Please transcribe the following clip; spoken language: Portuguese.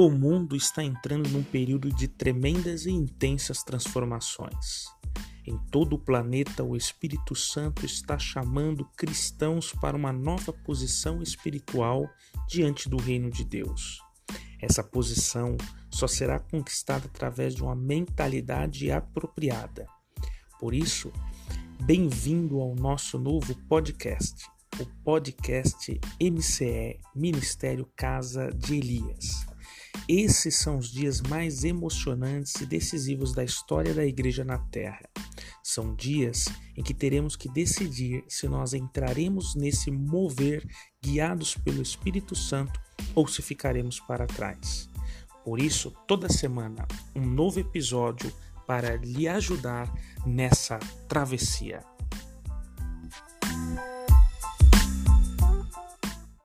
O mundo está entrando num período de tremendas e intensas transformações. Em todo o planeta, o Espírito Santo está chamando cristãos para uma nova posição espiritual diante do reino de Deus. Essa posição só será conquistada através de uma mentalidade apropriada. Por isso, bem-vindo ao nosso novo podcast, o podcast MCE Ministério Casa de Elias. Esses são os dias mais emocionantes e decisivos da história da Igreja na Terra. São dias em que teremos que decidir se nós entraremos nesse mover guiados pelo Espírito Santo ou se ficaremos para trás. Por isso, toda semana, um novo episódio para lhe ajudar nessa travessia.